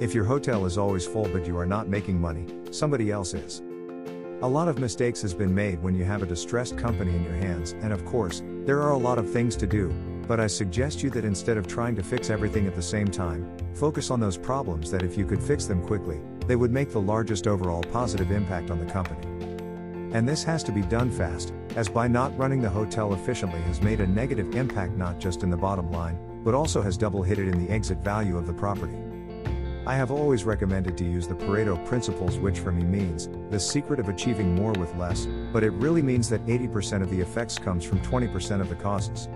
If your hotel is always full but you are not making money, somebody else is. A lot of mistakes has been made when you have a distressed company in your hands, and of course, there are a lot of things to do, but I suggest you that instead of trying to fix everything at the same time, focus on those problems that if you could fix them quickly, they would make the largest overall positive impact on the company. And this has to be done fast, as by not running the hotel efficiently has made a negative impact not just in the bottom line, but also has double hit it in the exit value of the property. I have always recommended to use the Pareto principles, which for me means the secret of achieving more with less, but it really means that 80% of the effects comes from 20% of the causes.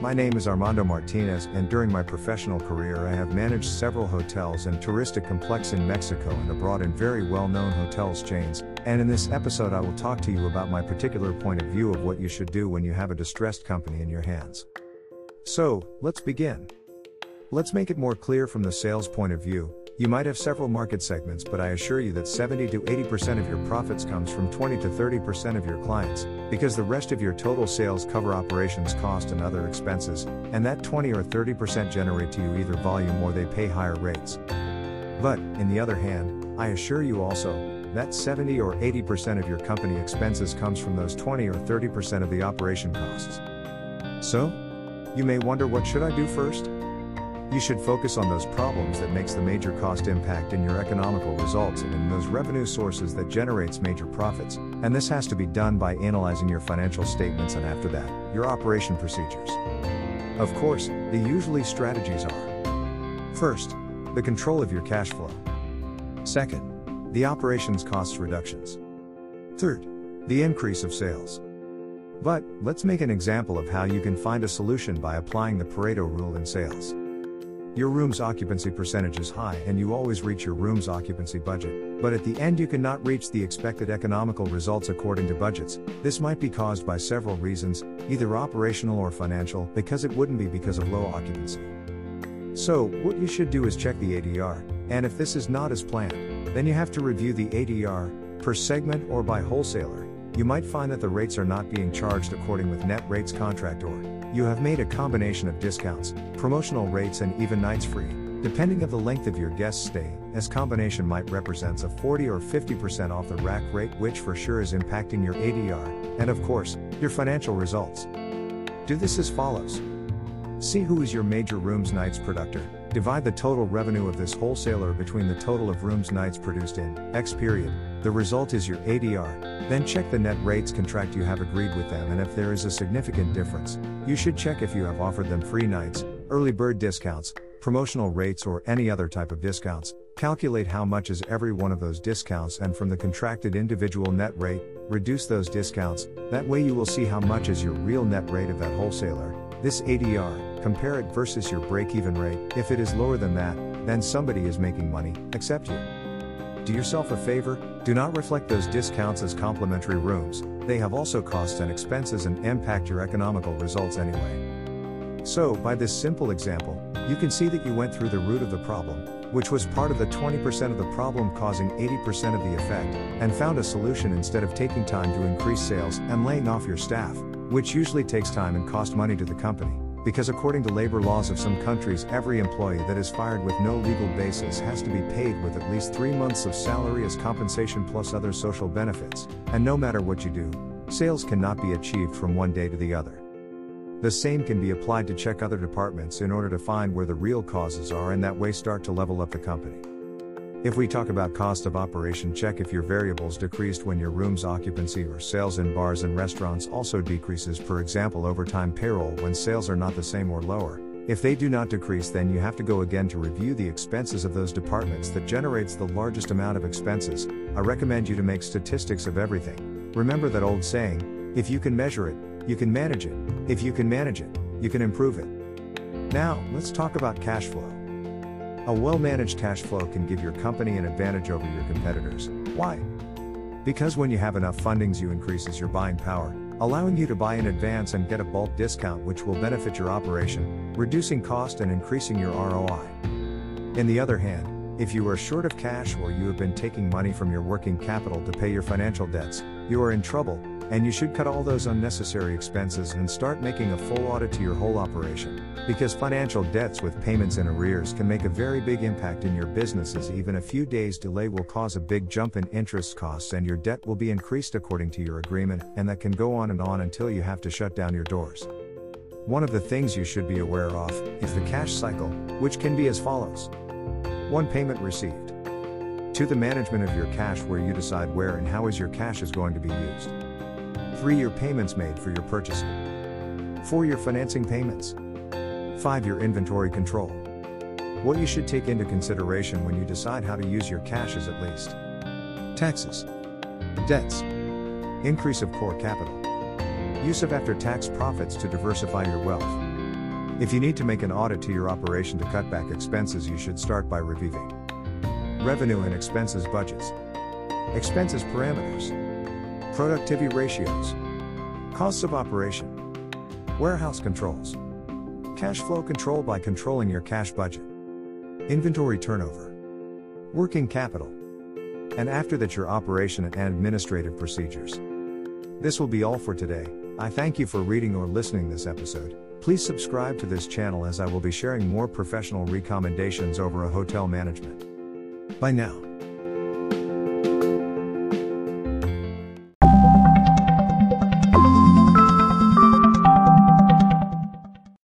My name is Armando Martinez, and during my professional career, I have managed several hotels and touristic complex in Mexico and abroad in very well known hotels chains. And in this episode, I will talk to you about my particular point of view of what you should do when you have a distressed company in your hands. So, let's begin. Let's make it more clear from the sales point of view. You might have several market segments, but I assure you that 70 to 80% of your profits comes from 20 to 30% of your clients, because the rest of your total sales cover operations cost and other expenses, and that 20 or 30% generate to you either volume or they pay higher rates. But, in the other hand, I assure you also, that 70 or 80% of your company expenses comes from those 20 or 30% of the operation costs. So, you may wonder what should I do first? You should focus on those problems that makes the major cost impact in your economical results and in those revenue sources that generates major profits. And this has to be done by analyzing your financial statements and after that, your operation procedures. Of course, the usually strategies are First, the control of your cash flow. Second, the operations costs reductions. Third, the increase of sales. But, let's make an example of how you can find a solution by applying the Pareto rule in sales. Your room's occupancy percentage is high and you always reach your room's occupancy budget, but at the end you cannot reach the expected economical results according to budgets. This might be caused by several reasons, either operational or financial, because it wouldn't be because of low occupancy. So, what you should do is check the ADR, and if this is not as planned, then you have to review the ADR, per segment or by wholesaler. You might find that the rates are not being charged according with net rates contract or you have made a combination of discounts, promotional rates and even nights free, depending of the length of your guest stay, as combination might represents a 40 or 50% off the rack rate which for sure is impacting your ADR, and of course, your financial results. Do this as follows. See who is your major rooms nights producer, divide the total revenue of this wholesaler between the total of rooms nights produced in X period, the result is your ADR, then check the net rates contract you have agreed with them and if there is a significant difference, you should check if you have offered them free nights, early bird discounts, promotional rates or any other type of discounts. Calculate how much is every one of those discounts and from the contracted individual net rate, reduce those discounts, that way you will see how much is your real net rate of that wholesaler. This ADR, compare it versus your break even rate, if it is lower than that, then somebody is making money, except you. Do yourself a favor, do not reflect those discounts as complimentary rooms, they have also costs and expenses and impact your economical results anyway. So, by this simple example, you can see that you went through the root of the problem, which was part of the 20% of the problem causing 80% of the effect, and found a solution instead of taking time to increase sales and laying off your staff, which usually takes time and cost money to the company because according to labor laws of some countries, every employee that is fired with no legal basis has to be paid with at least three months of salary as compensation plus other social benefits, and no matter what you do, sales cannot be achieved from one day to the other. The same can be applied to check other departments in order to find where the real causes are and that way start to level up the company. If we talk about cost of operation, check if your variables decreased when your room's occupancy or sales in bars and restaurants also decreases, for example, overtime payroll when sales are not the same or lower. If they do not decrease, then you have to go again to review the expenses of those departments that generates the largest amount of expenses. I recommend you to make statistics of everything. Remember that old saying if you can measure it, you can manage it. If you can manage it, you can improve it. Now, let's talk about cash flow. A well managed cash flow can give your company an advantage over your competitors. Why? Because when you have enough fundings, you increases your buying power, allowing you to buy in advance and get a bulk discount which will benefit your operation, reducing cost and increasing your ROI. In the other hand, if you are short of cash or you have been taking money from your working capital to pay your financial debts, you are in trouble, And you should cut all those unnecessary expenses and start making a full audit to your whole operation. Because financial debts with payments in arrears can make a very big impact in your businesses. Even a few days delay will cause a big jump in interest costs and your debt will be increased according to your agreement, and that can go on and on until you have to shut down your doors. One of the things you should be aware of is the cash cycle, which can be as follows 1 payment received. 2 the management of your cash where you decide where and how is your cash is going to be used. 3 your payments made for your purchasing. 4-year financing payments. 5-year inventory control. What you should take into consideration when you decide how to use your cash is at least taxes, debts, increase of core capital, use of after tax profits to diversify your wealth. If you need to make an audit to your operation to cut back expenses, you should start by reviewing revenue and expenses budgets, expenses parameters, productivity ratios, costs of operation, warehouse controls, cash flow control by controlling your cash budget, inventory turnover, working capital, and after that, your operation and administrative procedures. This will be all for today. I thank you for reading or listening this episode. Please subscribe to this channel as I will be sharing more professional recommendations over a hotel management. Bye now.